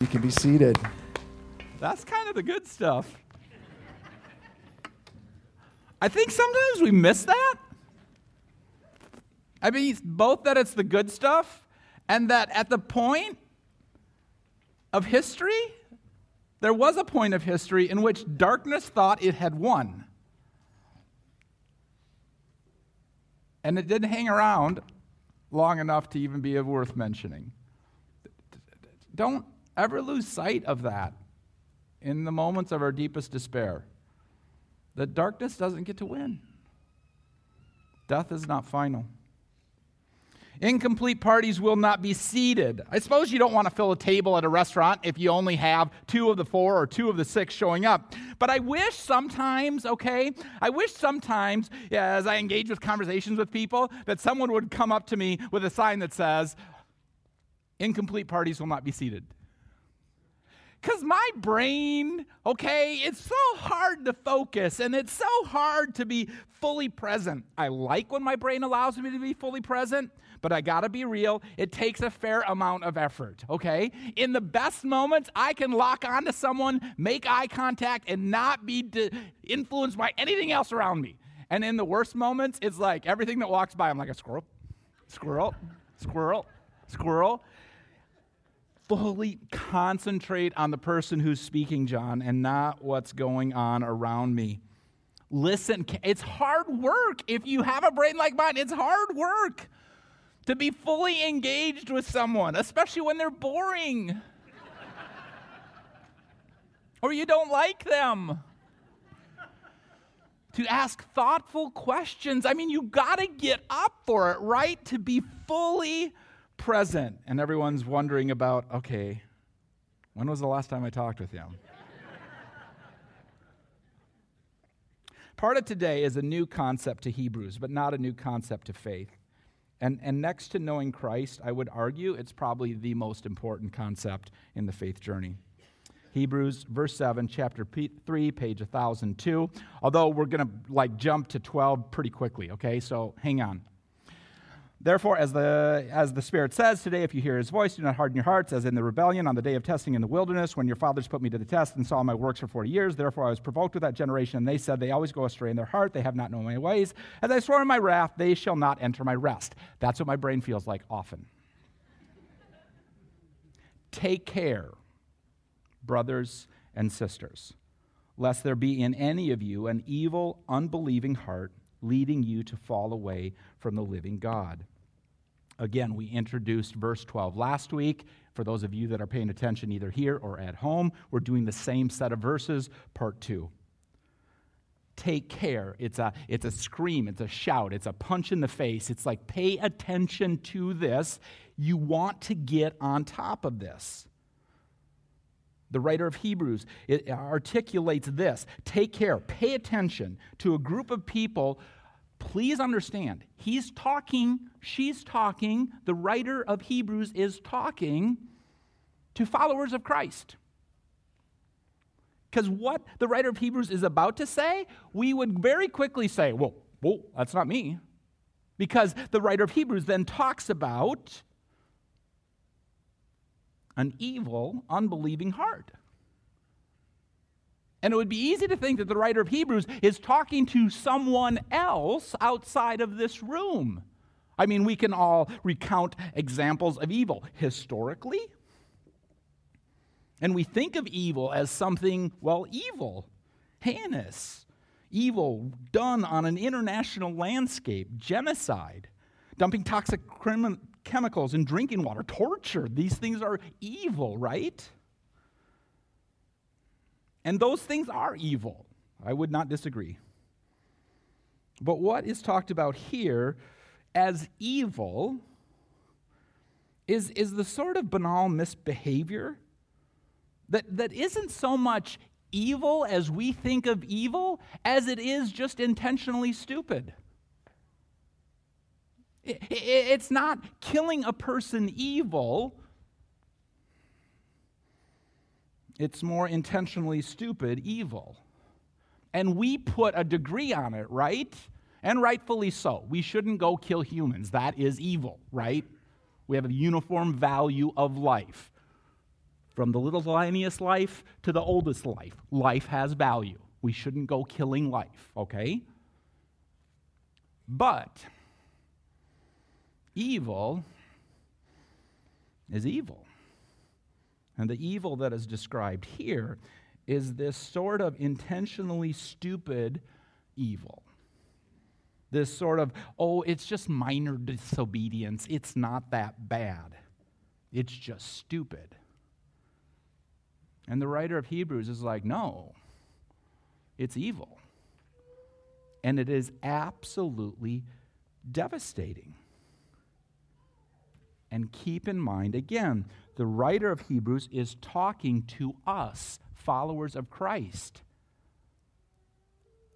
You can be seated. That's kind of the good stuff. I think sometimes we miss that. I mean, both that it's the good stuff and that at the point of history, there was a point of history in which darkness thought it had won. And it didn't hang around long enough to even be worth mentioning. Don't ever lose sight of that in the moments of our deepest despair. That darkness doesn't get to win. Death is not final. Incomplete parties will not be seated. I suppose you don't want to fill a table at a restaurant if you only have two of the four or two of the six showing up. But I wish sometimes, okay, I wish sometimes, as I engage with conversations with people, that someone would come up to me with a sign that says, Incomplete parties will not be seated. Because my brain, okay, it's so hard to focus and it's so hard to be fully present. I like when my brain allows me to be fully present, but I gotta be real. It takes a fair amount of effort, okay? In the best moments, I can lock onto someone, make eye contact, and not be de- influenced by anything else around me. And in the worst moments, it's like everything that walks by, I'm like a squirrel, squirrel, squirrel, squirrel fully concentrate on the person who's speaking, John, and not what's going on around me. Listen, it's hard work. If you have a brain like mine, it's hard work to be fully engaged with someone, especially when they're boring or you don't like them. To ask thoughtful questions. I mean, you got to get up for it, right? To be fully present. And everyone's wondering about, okay, when was the last time I talked with him? Part of today is a new concept to Hebrews, but not a new concept to faith. And, and next to knowing Christ, I would argue it's probably the most important concept in the faith journey. Hebrews, verse 7, chapter 3, page 1002. Although we're going to like jump to 12 pretty quickly, okay? So hang on. Therefore, as the, as the Spirit says, today, if you hear his voice, do not harden your hearts, as in the rebellion on the day of testing in the wilderness, when your fathers put me to the test and saw my works for 40 years. Therefore, I was provoked with that generation, and they said, They always go astray in their heart. They have not known my ways. As I swore in my wrath, they shall not enter my rest. That's what my brain feels like often. Take care, brothers and sisters, lest there be in any of you an evil, unbelieving heart leading you to fall away from the living God. Again, we introduced verse 12 last week. For those of you that are paying attention either here or at home, we're doing the same set of verses, part two. Take care. It's a, it's a scream, it's a shout, it's a punch in the face. It's like, pay attention to this. You want to get on top of this. The writer of Hebrews articulates this take care, pay attention to a group of people please understand, he's talking, she's talking, the writer of Hebrews is talking to followers of Christ. Because what the writer of Hebrews is about to say, we would very quickly say, well, whoa, that's not me. Because the writer of Hebrews then talks about an evil, unbelieving heart. And it would be easy to think that the writer of Hebrews is talking to someone else outside of this room. I mean, we can all recount examples of evil historically. And we think of evil as something, well, evil, heinous, evil done on an international landscape, genocide, dumping toxic chemicals in drinking water, torture. These things are evil, right? And those things are evil. I would not disagree. But what is talked about here as evil is, is the sort of banal misbehavior that, that isn't so much evil as we think of evil as it is just intentionally stupid. It, it, it's not killing a person evil It's more intentionally stupid evil. And we put a degree on it, right? And rightfully so. We shouldn't go kill humans. That is evil, right? We have a uniform value of life. From the little tiniest life to the oldest life, life has value. We shouldn't go killing life, okay? But evil is evil. And the evil that is described here is this sort of intentionally stupid evil. This sort of, oh, it's just minor disobedience. It's not that bad. It's just stupid. And the writer of Hebrews is like, no, it's evil. And it is absolutely devastating. And keep in mind, again, the writer of Hebrews is talking to us, followers of Christ,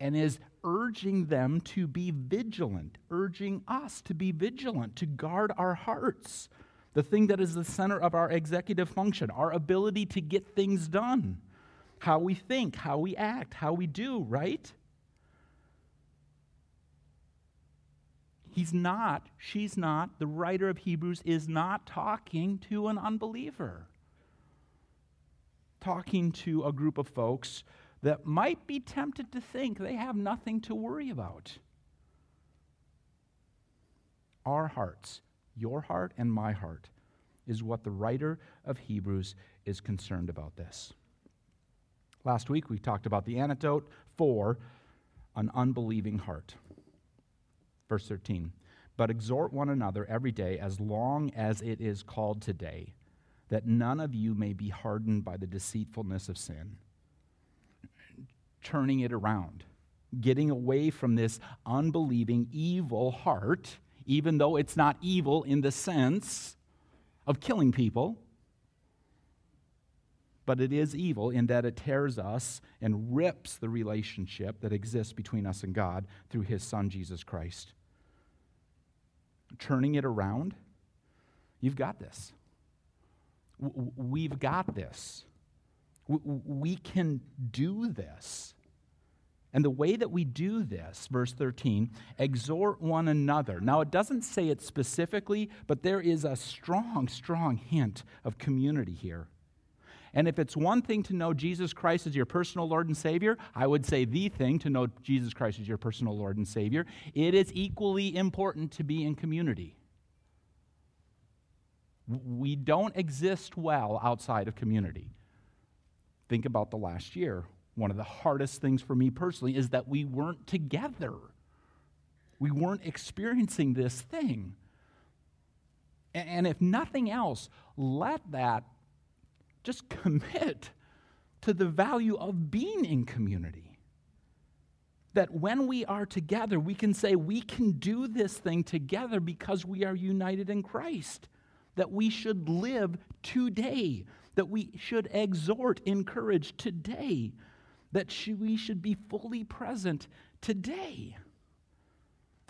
and is urging them to be vigilant, urging us to be vigilant, to guard our hearts, the thing that is the center of our executive function, our ability to get things done, how we think, how we act, how we do, right? He's not, she's not, the writer of Hebrews is not talking to an unbeliever. Talking to a group of folks that might be tempted to think they have nothing to worry about. Our hearts, your heart and my heart, is what the writer of Hebrews is concerned about this. Last week we talked about the antidote for an unbelieving heart. Verse 13. But exhort one another every day as long as it is called today, that none of you may be hardened by the deceitfulness of sin. Turning it around, getting away from this unbelieving, evil heart, even though it's not evil in the sense of killing people, but it is evil in that it tears us and rips the relationship that exists between us and God through His Son, Jesus Christ. Turning it around, you've got this. We've got this. We can do this. And the way that we do this, verse 13, exhort one another. Now, it doesn't say it specifically, but there is a strong, strong hint of community here. And if it's one thing to know Jesus Christ as your personal Lord and Savior, I would say the thing to know Jesus Christ as your personal Lord and Savior, it is equally important to be in community. We don't exist well outside of community. Think about the last year. One of the hardest things for me personally is that we weren't together. We weren't experiencing this thing. And if nothing else, let that just commit to the value of being in community. That when we are together, we can say we can do this thing together because we are united in Christ. That we should live today, that we should exhort, encourage today, that we should be fully present today.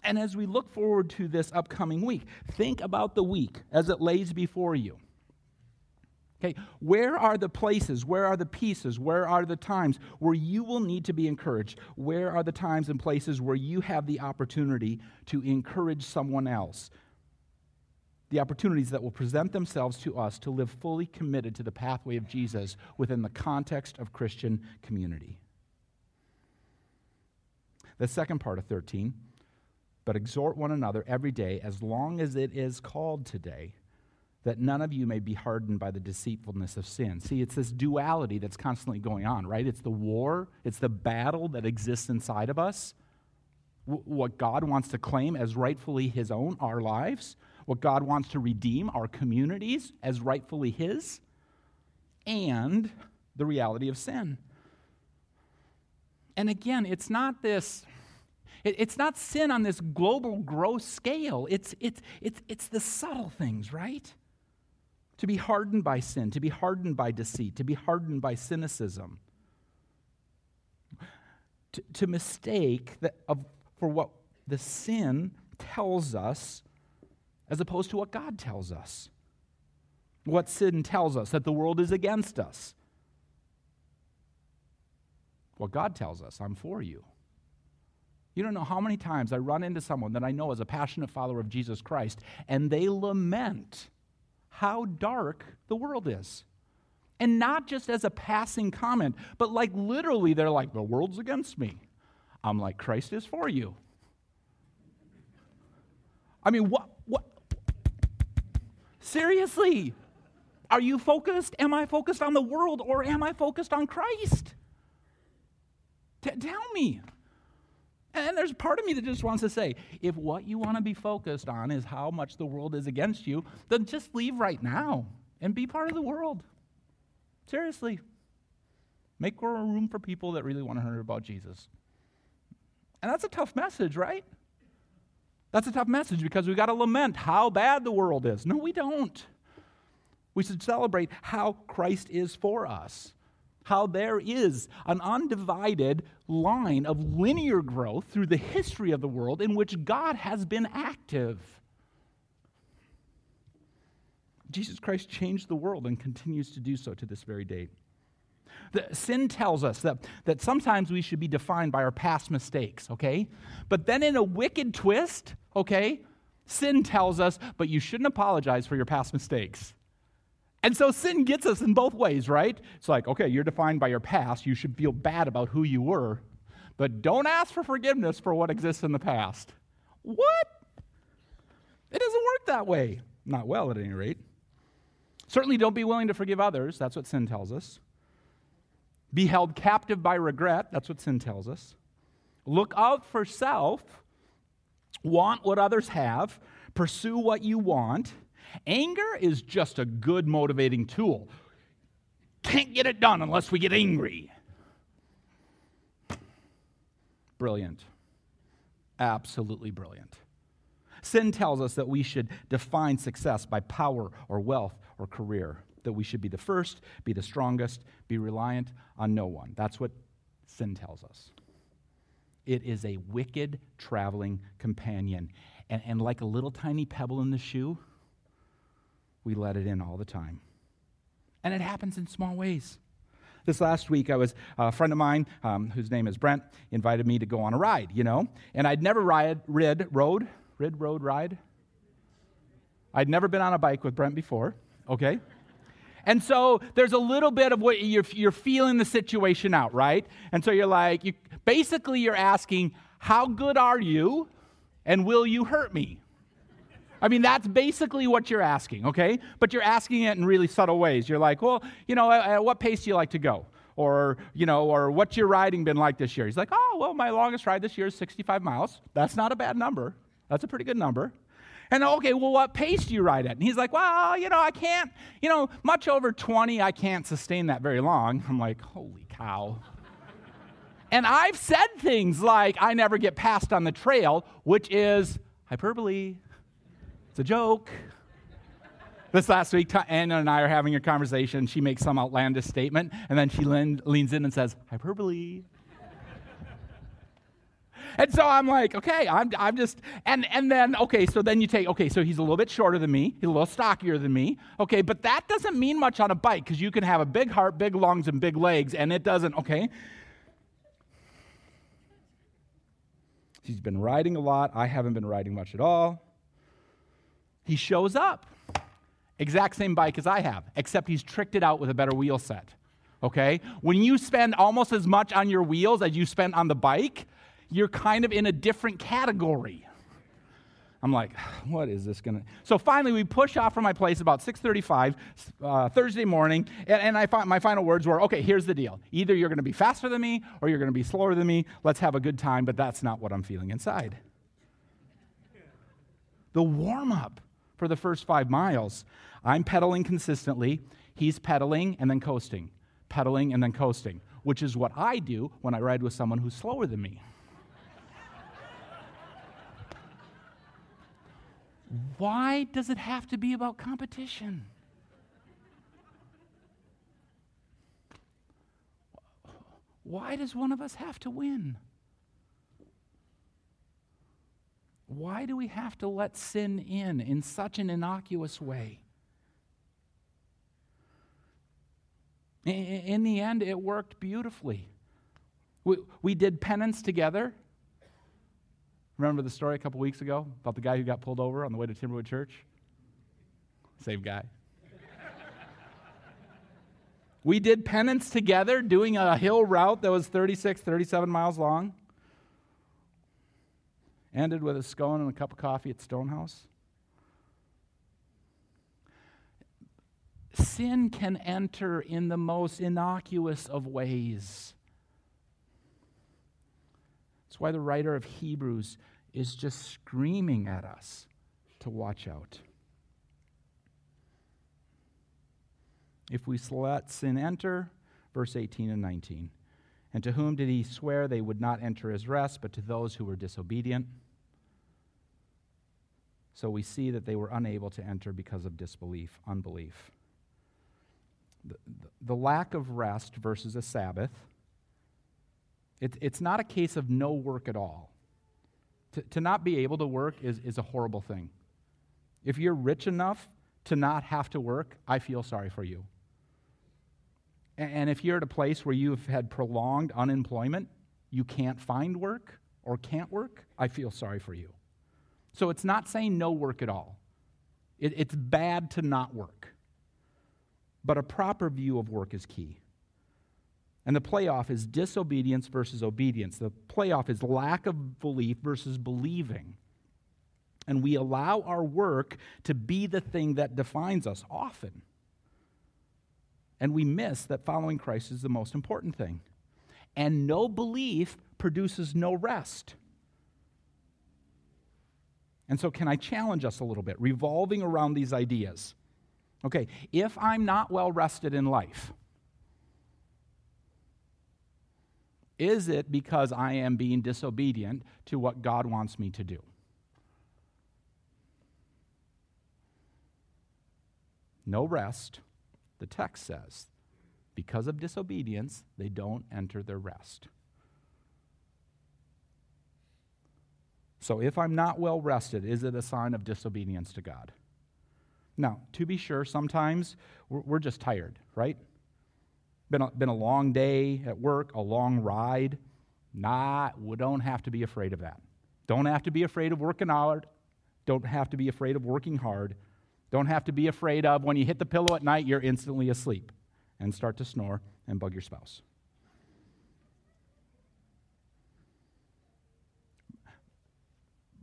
And as we look forward to this upcoming week, think about the week as it lays before you. Okay, where are the places, where are the pieces, where are the times where you will need to be encouraged? Where are the times and places where you have the opportunity to encourage someone else? The opportunities that will present themselves to us to live fully committed to the pathway of Jesus within the context of Christian community. The second part of 13, but exhort one another every day as long as it is called today that none of you may be hardened by the deceitfulness of sin. See, it's this duality that's constantly going on, right? It's the war, it's the battle that exists inside of us. What God wants to claim as rightfully His own, our lives, what God wants to redeem, our communities, as rightfully His, and the reality of sin. And again, it's not this. It's not sin on this global gross scale. It's, it's, it's, it's the subtle things, right? To be hardened by sin, to be hardened by deceit, to be hardened by cynicism, to, to mistake that of, for what the sin tells us as opposed to what God tells us. What sin tells us that the world is against us. What God tells us, I'm for you. You don't know how many times I run into someone that I know is a passionate follower of Jesus Christ, and they lament how dark the world is. And not just as a passing comment, but like literally, they're like, the world's against me. I'm like, Christ is for you. I mean, what? what? Seriously? Are you focused? Am I focused on the world or am I focused on Christ? T- tell me. And there's part of me that just wants to say if what you want to be focused on is how much the world is against you, then just leave right now and be part of the world. Seriously. Make room for people that really want to hear about Jesus. And that's a tough message, right? That's a tough message because we got to lament how bad the world is. No, we don't. We should celebrate how Christ is for us, how there is an undivided line of linear growth through the history of the world in which God has been active. Jesus Christ changed the world and continues to do so to this very day. The, sin tells us that, that sometimes we should be defined by our past mistakes, okay? But then in a wicked twist, okay, sin tells us, but you shouldn't apologize for your past mistakes. And so sin gets us in both ways, right? It's like, okay, you're defined by your past. You should feel bad about who you were, but don't ask for forgiveness for what exists in the past. What? It doesn't work that way. Not well, at any rate. Certainly don't be willing to forgive others. That's what sin tells us. Be held captive by regret. That's what sin tells us. Look out for self. Want what others have. Pursue what you want. Anger is just a good motivating tool. Can't get it done unless we get angry. Brilliant. Absolutely brilliant. Sin tells us that we should define success by power or wealth or career, that we should be the first, be the strongest, be reliant on no one. That's what sin tells us. It is a wicked traveling companion. And, and like a little tiny pebble in the shoe, we let it in all the time. And it happens in small ways. This last week, I was a friend of mine, um, whose name is Brent, invited me to go on a ride, you know, and I'd never ride, rid, rode, rid, road, ride. I'd never been on a bike with Brent before, okay? And so there's a little bit of what you're, you're feeling the situation out, right? And so you're like, you, basically, you're asking, how good are you, and will you hurt me? I mean, that's basically what you're asking, okay? But you're asking it in really subtle ways. You're like, well, you know, at what pace do you like to go? Or, you know, or what's your riding been like this year? He's like, oh, well, my longest ride this year is 65 miles. That's not a bad number. That's a pretty good number. And okay, well, what pace do you ride at? And he's like, well, you know, I can't, you know, much over 20, I can't sustain that very long. I'm like, holy cow. and I've said things like, I never get passed on the trail, which is hyperbole. It's a joke. This last week, Anna and I are having a conversation. She makes some outlandish statement, and then she leans in and says, hyperbole. and so I'm like, okay, I'm, I'm just, and, and then, okay, so then you take, okay, so he's a little bit shorter than me, he's a little stockier than me, okay, but that doesn't mean much on a bike because you can have a big heart, big lungs, and big legs, and it doesn't, okay? He's been riding a lot. I haven't been riding much at all. He shows up. Exact same bike as I have, except he's tricked it out with a better wheel set. Okay? When you spend almost as much on your wheels as you spend on the bike, you're kind of in a different category. I'm like, what is this gonna? So finally, we push off from my place about 6:35 uh, Thursday morning, and, and I find my final words were, okay, here's the deal: either you're gonna be faster than me, or you're gonna be slower than me. Let's have a good time. But that's not what I'm feeling inside. The warm up for the first five miles. I'm pedaling consistently. He's pedaling and then coasting, pedaling and then coasting, which is what I do when I ride with someone who's slower than me. Why does it have to be about competition? Why does one of us have to win? Why do we have to let sin in in such an innocuous way? In the end, it worked beautifully. We, we did penance together. Remember the story a couple weeks ago about the guy who got pulled over on the way to Timberwood Church? Same guy. We did penance together doing a hill route that was 36, 37 miles long. Ended with a scone and a cup of coffee at Stonehouse. Sin can enter in the most innocuous of ways. That's why the writer of Hebrews is just screaming at us to watch out. If we let sin enter, verse 18 and 19. And to whom did he swear they would not enter his rest, but to those who were disobedient? So we see that they were unable to enter because of disbelief, unbelief. The, the, lack of rest versus a Sabbath, it, it's not a case of no work at all. To, to not be able to work is, is a horrible thing. If you're rich enough to not have to work, I feel sorry for you. And if you're at a place where you've had prolonged unemployment, you can't find work or can't work, I feel sorry for you. So it's not saying no work at all. It, it's bad to not work. But a proper view of work is key. And the playoff is disobedience versus obedience. The playoff is lack of belief versus believing. And we allow our work to be the thing that defines us often. And we miss that following Christ is the most important thing. And no belief produces no rest. And so, can I challenge us a little bit, revolving around these ideas? Okay, if I'm not well rested in life, is it because I am being disobedient to what God wants me to do? No rest, the text says. Because of disobedience, they don't enter their rest. So if I'm not well rested, is it a sign of disobedience to God? Now, to be sure, sometimes we're, just tired, right? Been a, been a long day at work, a long ride. Nah, we don't have to be afraid of that. Don't have to be afraid of working hard. Don't have to be afraid of working hard. Don't have to be afraid of when you hit the pillow at night, you're instantly asleep and start to snore and bug your spouse.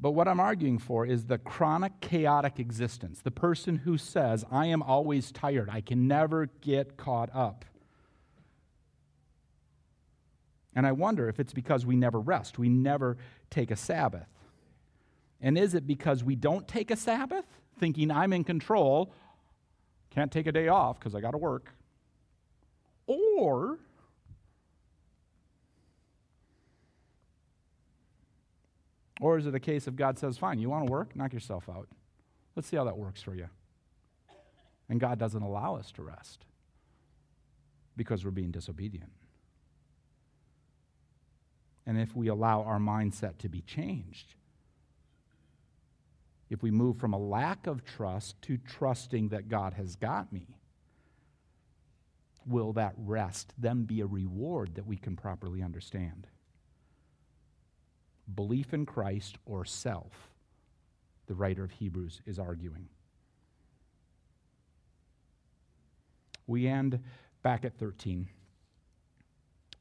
But what I'm arguing for is the chronic chaotic existence, the person who says, I am always tired, I can never get caught up. And I wonder if it's because we never rest, we never take a Sabbath. And is it because we don't take a Sabbath, thinking I'm in control, can't take a day off because I got to work? Or Or is it a case of God says, fine, you want to work? Knock yourself out. Let's see how that works for you. And God doesn't allow us to rest because we're being disobedient. And if we allow our mindset to be changed, if we move from a lack of trust to trusting that God has got me, will that rest then be a reward that we can properly understand? Belief in Christ or self, the writer of Hebrews is arguing. We end back at 13.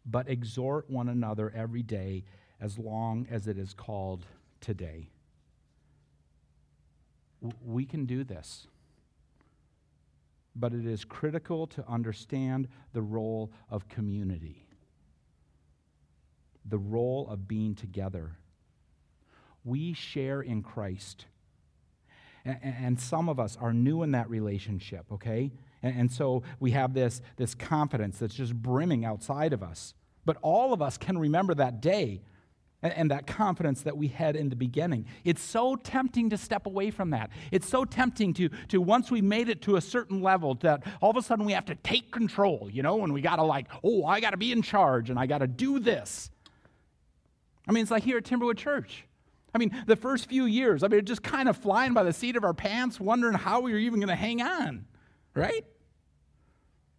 But exhort one another every day as long as it is called today. We can do this. But it is critical to understand the role of community the role of being together. We share in Christ. And, some of us are new in that relationship, okay? And, so we have this, this confidence that's just brimming outside of us. But all of us can remember that day and, that confidence that we had in the beginning. It's so tempting to step away from that. It's so tempting to, to once we made it to a certain level, that all of a sudden we have to take control, you know, and we got to like, oh, I got to be in charge and I got to do this. I mean, it's like here at Timberwood Church. I mean, the first few years, I mean, just kind of flying by the seat of our pants, wondering how we were even going to hang on, right?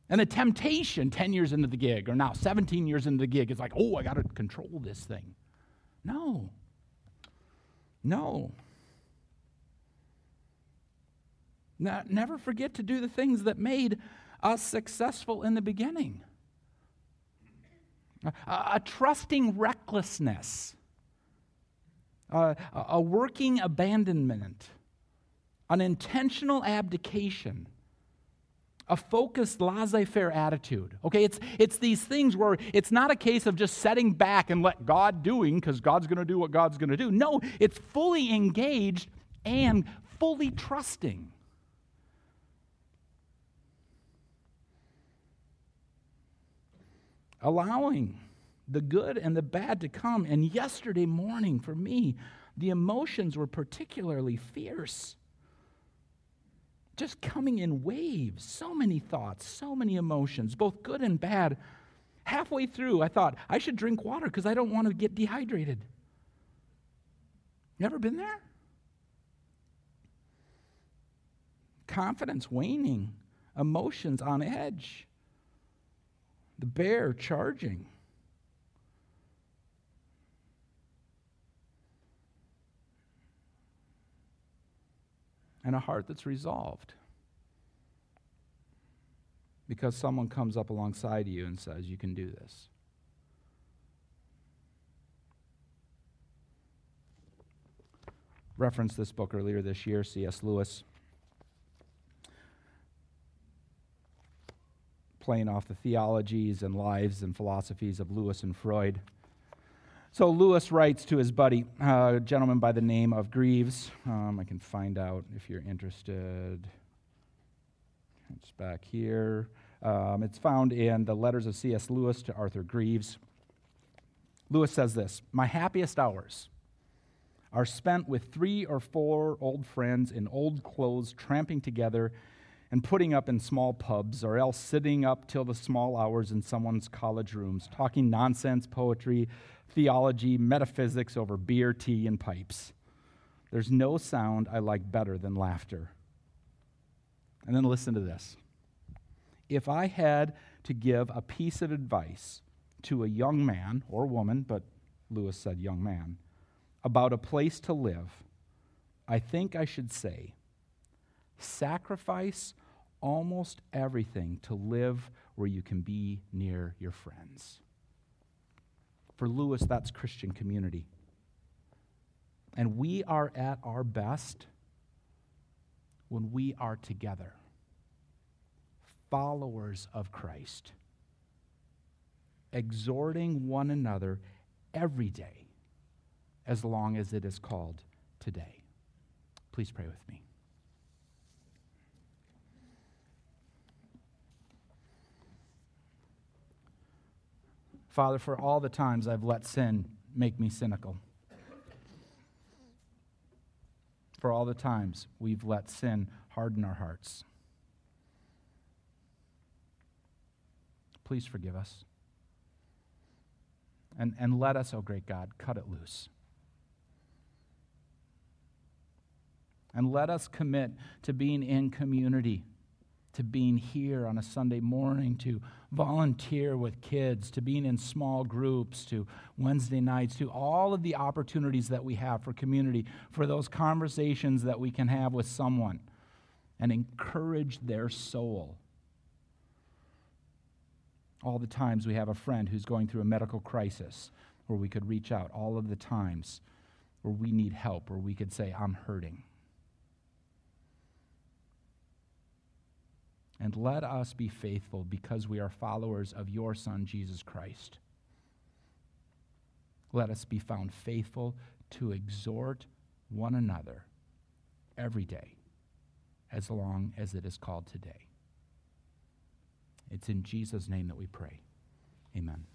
And the temptation 10 years into the gig, or now 17 years into the gig, is like, oh, I got to control this thing. No. No. Now, never forget to do the things that made us successful in the beginning. A, a trusting recklessness, a, a working abandonment, an intentional abdication a focused laissez faire attitude. Okay, it's, it's these things where it's not a case of just setting back and let God doing because God's going to do what God's going to do. No, it's fully engaged and fully trusting. Allowing the good and the bad to come. And yesterday morning, for me, the emotions were particularly fierce just coming in waves. So many thoughts, so many emotions, both good and bad. Halfway through, I thought, I should drink water because I don't want to get dehydrated. Never been there? Confidence waning, emotions on edge, the bear charging. and a heart that's resolved. Because someone comes up alongside you and says, You can do this. Referenced this book earlier this year, C.S. Lewis. Playing off the theologies and lives and philosophies of Lewis and Freud. So Lewis writes to his buddy, uh, a gentleman by the name of Greeves. Um, I can find out if you're interested. It's back here. Um, it's found in the letters of C.S. Lewis to Arthur Greeves. Lewis says this My happiest hours are spent with three or four old friends in old clothes, tramping together and putting up in small pubs, or else sitting up till the small hours in someone's college rooms, talking nonsense, poetry, theology, metaphysics over beer, tea, and pipes. There's no sound I like better than laughter. And then listen to this. If I had to give a piece of advice to a young man or woman, but Lewis said young man, about a place to live, I think I should say sacrifice almost everything to live where you can be near your friends. For Lewis, that's Christian community. And we are at our best when we are together, followers of Christ, exhorting one another every day as long as it is called today. Please pray with me. Father, for all the times I've let sin make me cynical. For all the times we've let sin harden our hearts. Please forgive us. And, and let us, oh great God, cut it loose. And let us commit to being in community to being here on a Sunday morning, to volunteer with kids, to being in small groups, to Wednesday nights, to all of the opportunities that we have for community, for those conversations that we can have with someone and encourage their soul. All the times we have a friend who's going through a medical crisis where we could reach out, all of the times where we need help, where we could say, I'm hurting. And let us be faithful because we are followers of your Son, Jesus Christ. Let us be found faithful to exhort one another every day, as long as it is called today. It's in Jesus' name that we pray. Amen.